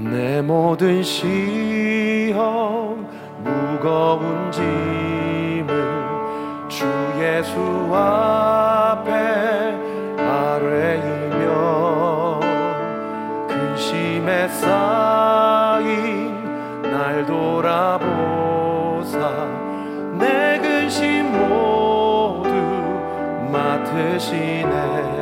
내 모든 시험 무거운 짐을 주 예수 앞에 아뢰이며 근심에 쌓인 날 돌아보사 내 근심 모두 맡으시네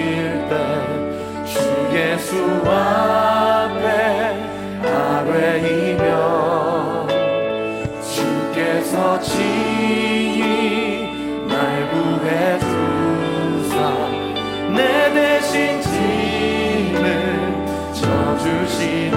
예수 앞에 아뢰이며 주께서 친히 날 구해 주사 내 대신 짐을 져주시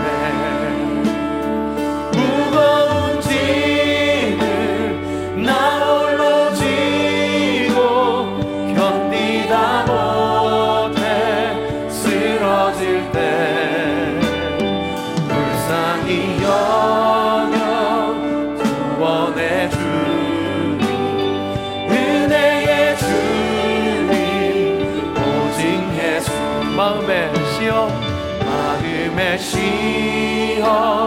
시험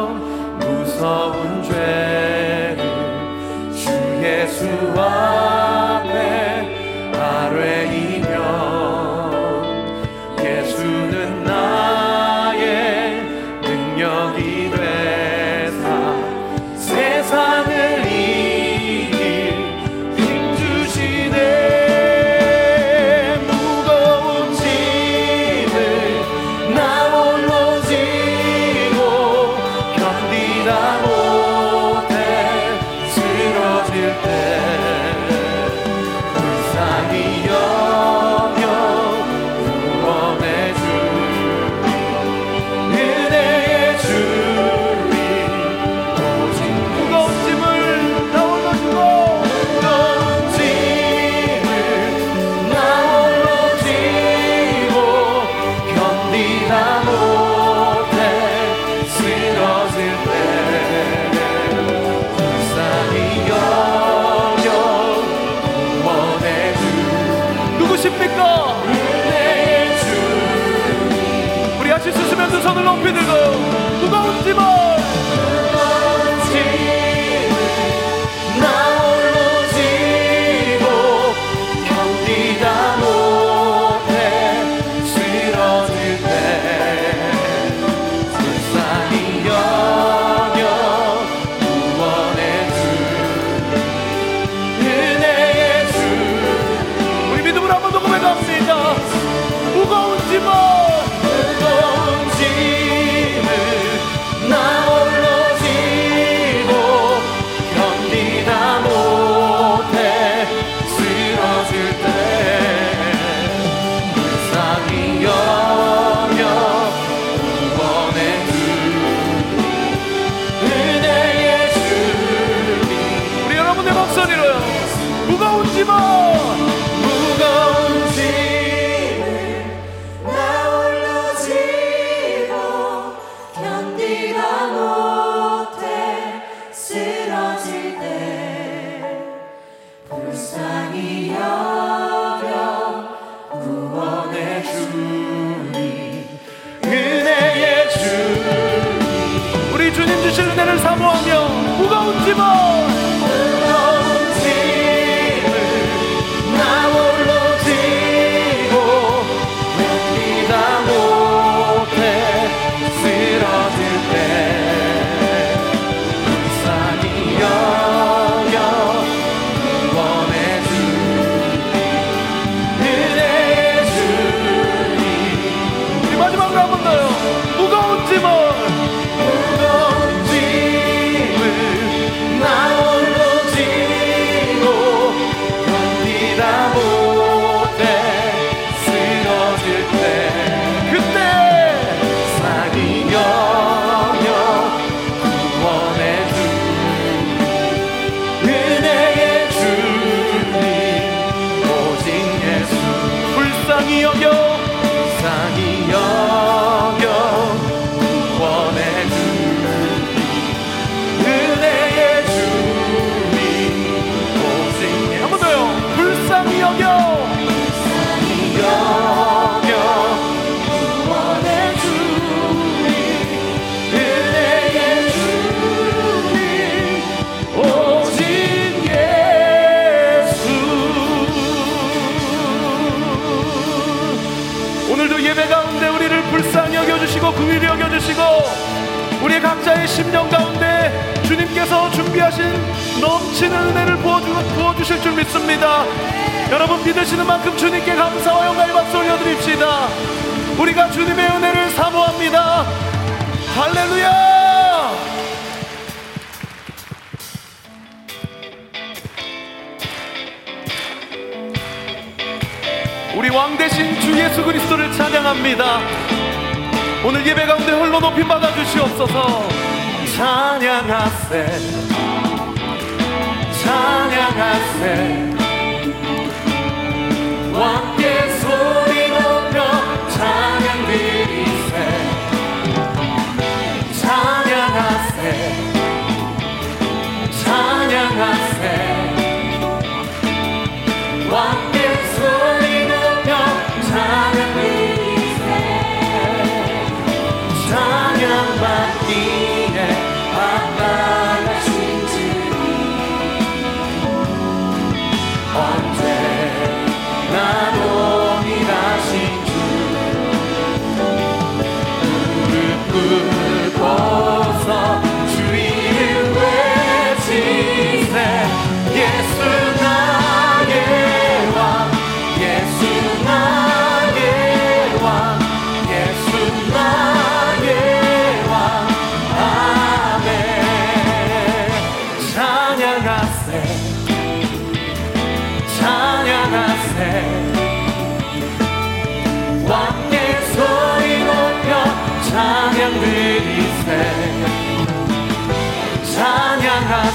무거운 짐 우리 각자의 심령 가운데 주님께서 준비하신 넘치는 은혜를 부어주, 부어주실 줄 믿습니다. 여러분 믿으시는 만큼 주님께 감사와 영광의 박수 올려드립시다. 우리가 주님의 은혜를 사모합니다. 할렐루야! 우리 왕 대신 주 예수 그리스도를 찬양합니다. 오늘 예배 가운데 홀로 높이 받아 주시옵소서. 찬양하세. 찬양하세. 왕께 소리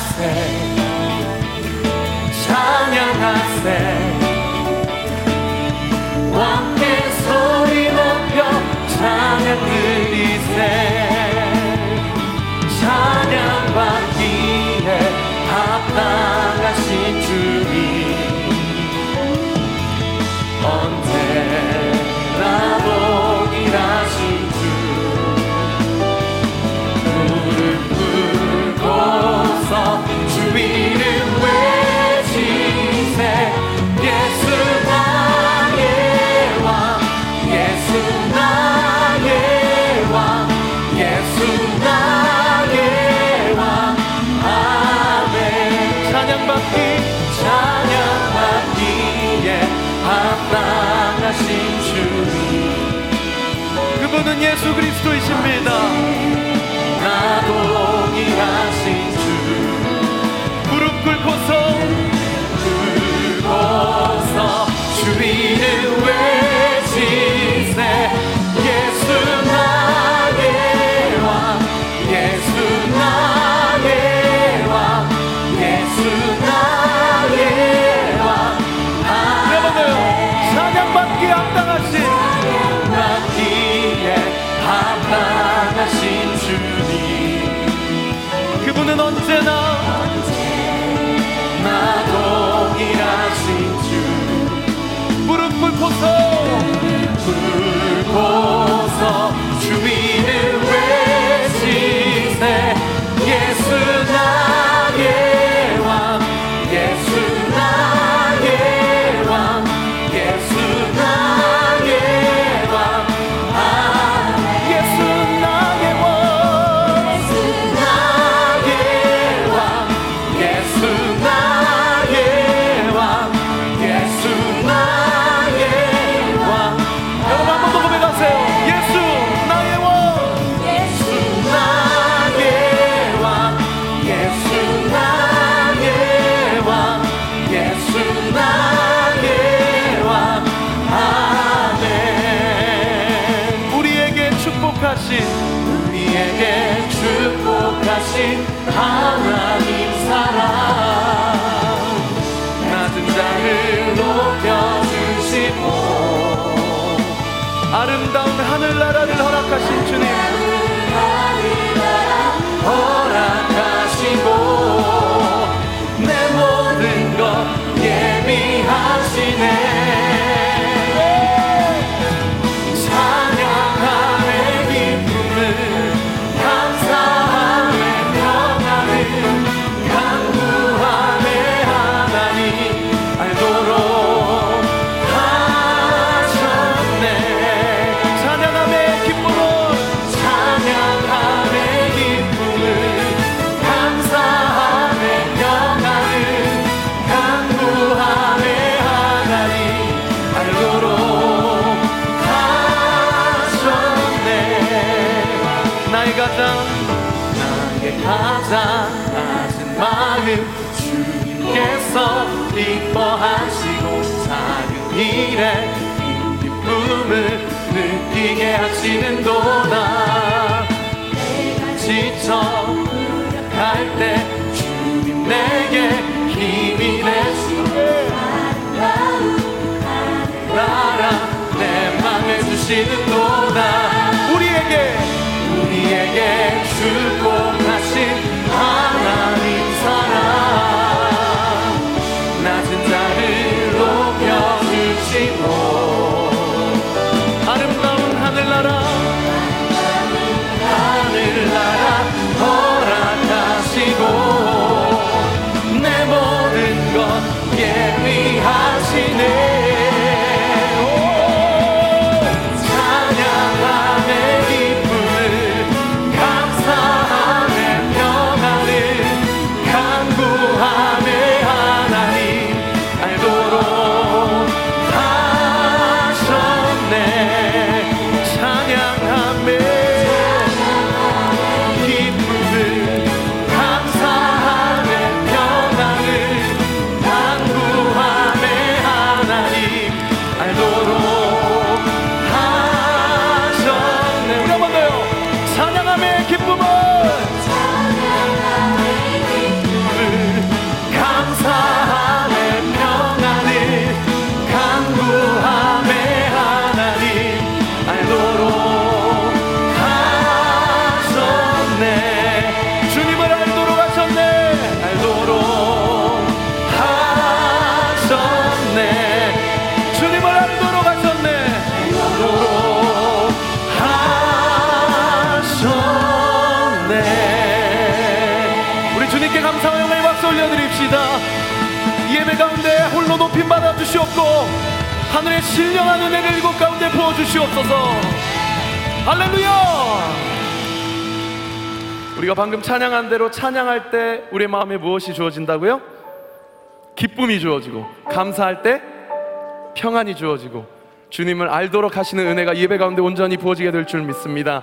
찬양하세. 찬양하세. 그분은 예수 그리스도이십니다. 나 동의하신 주 무릎 꿇고서 꿇고서 주 이름 외 불고서 불고서 주님 아름다운 기뻐하시고 작은 일에 기쁨을 느끼게 하시는 도다 지쳐 무력할 때 주님 내게 힘이 되시네 나라 내 맘에 주시는 도다 우리에게. 우리에게 축복 높임 받아 주시옵고 하늘의 신령한 은혜를 이곳 가운데 부어 주시옵소서 할렐루야 우리가 방금 찬양한 대로 찬양할 때 우리의 마음에 무엇이 주어진다고요? 기쁨이 주어지고 감사할 때 평안이 주어지고 주님을 알도록 하시는 은혜가 예배 가운데 온전히 부어지게 될 줄 믿습니다.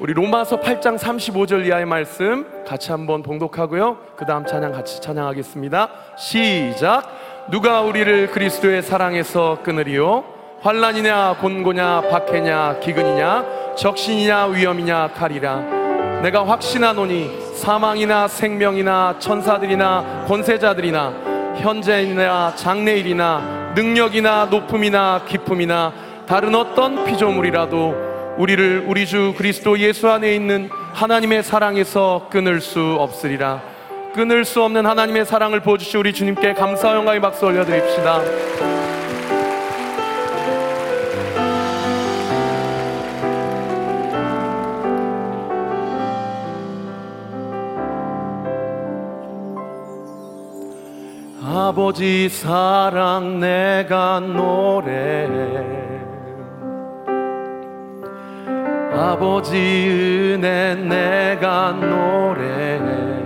우리 로마서 8장 35절 이하의 말씀 같이 한번 봉독하고요. 그 다음 찬양 같이 찬양하겠습니다. 시작. 누가 우리를 그리스도의 사랑에서 끊으리요? 환란이냐 곤고냐 박해냐 기근이냐 적신이냐 위험이냐 칼이라 내가 확신하노니 사망이나 생명이나 천사들이나 권세자들이나 현재이나 장래일이나 능력이나 높음이나 기쁨이나 다른 어떤 피조물이라도 우리를 우리 주 그리스도 예수 안에 있는 하나님의 사랑에서 끊을 수 없으리라. 끊을 수 없는 하나님의 사랑을 보여주시 우리 주님께 감사와 영광의 박수 올려드립시다. 아버지 사랑 내가 노래해 아버지 은혜 내가 노래해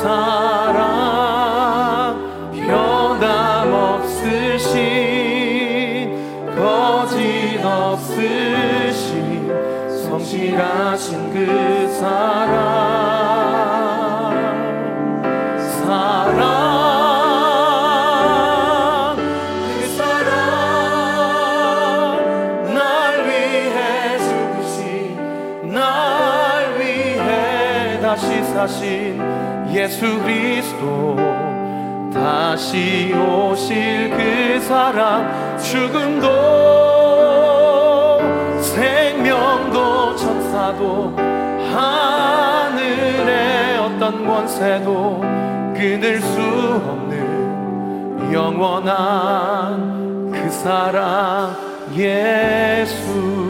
사랑 변함없으신 거짓 없으신 성실하신 그 사랑. 사랑 그 사랑 날 위해 죽으신 날 위해 다시 예수 그리스도 다시 오실 그 사랑 죽음도 생명도 천사도 하늘의 어떤 권세도 끊을 수 없는 영원한 그 사랑 예수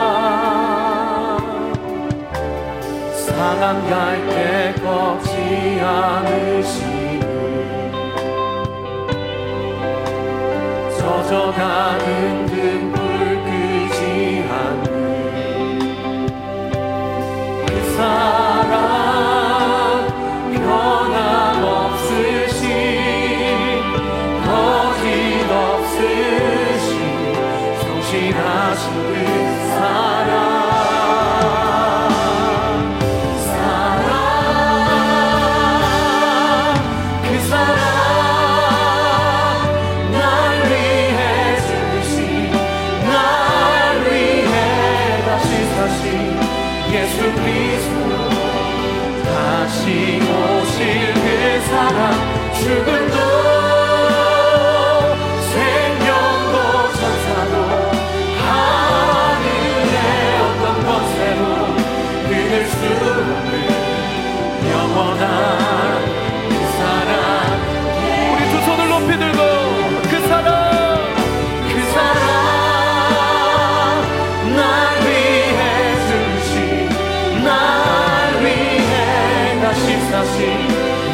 상한 갈때 꺾지 않으시니. 젖어가는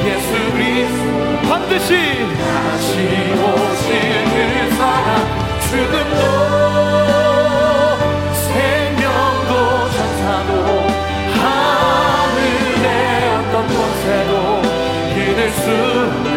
예수 그리스도 반드시 다시 오실 그 사랑 죽음도 생명도 천사도 하늘의 어떤 권세도 끊을 수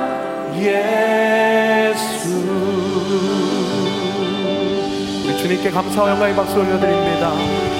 주님께 감사와 영광의 박수 올려드립니다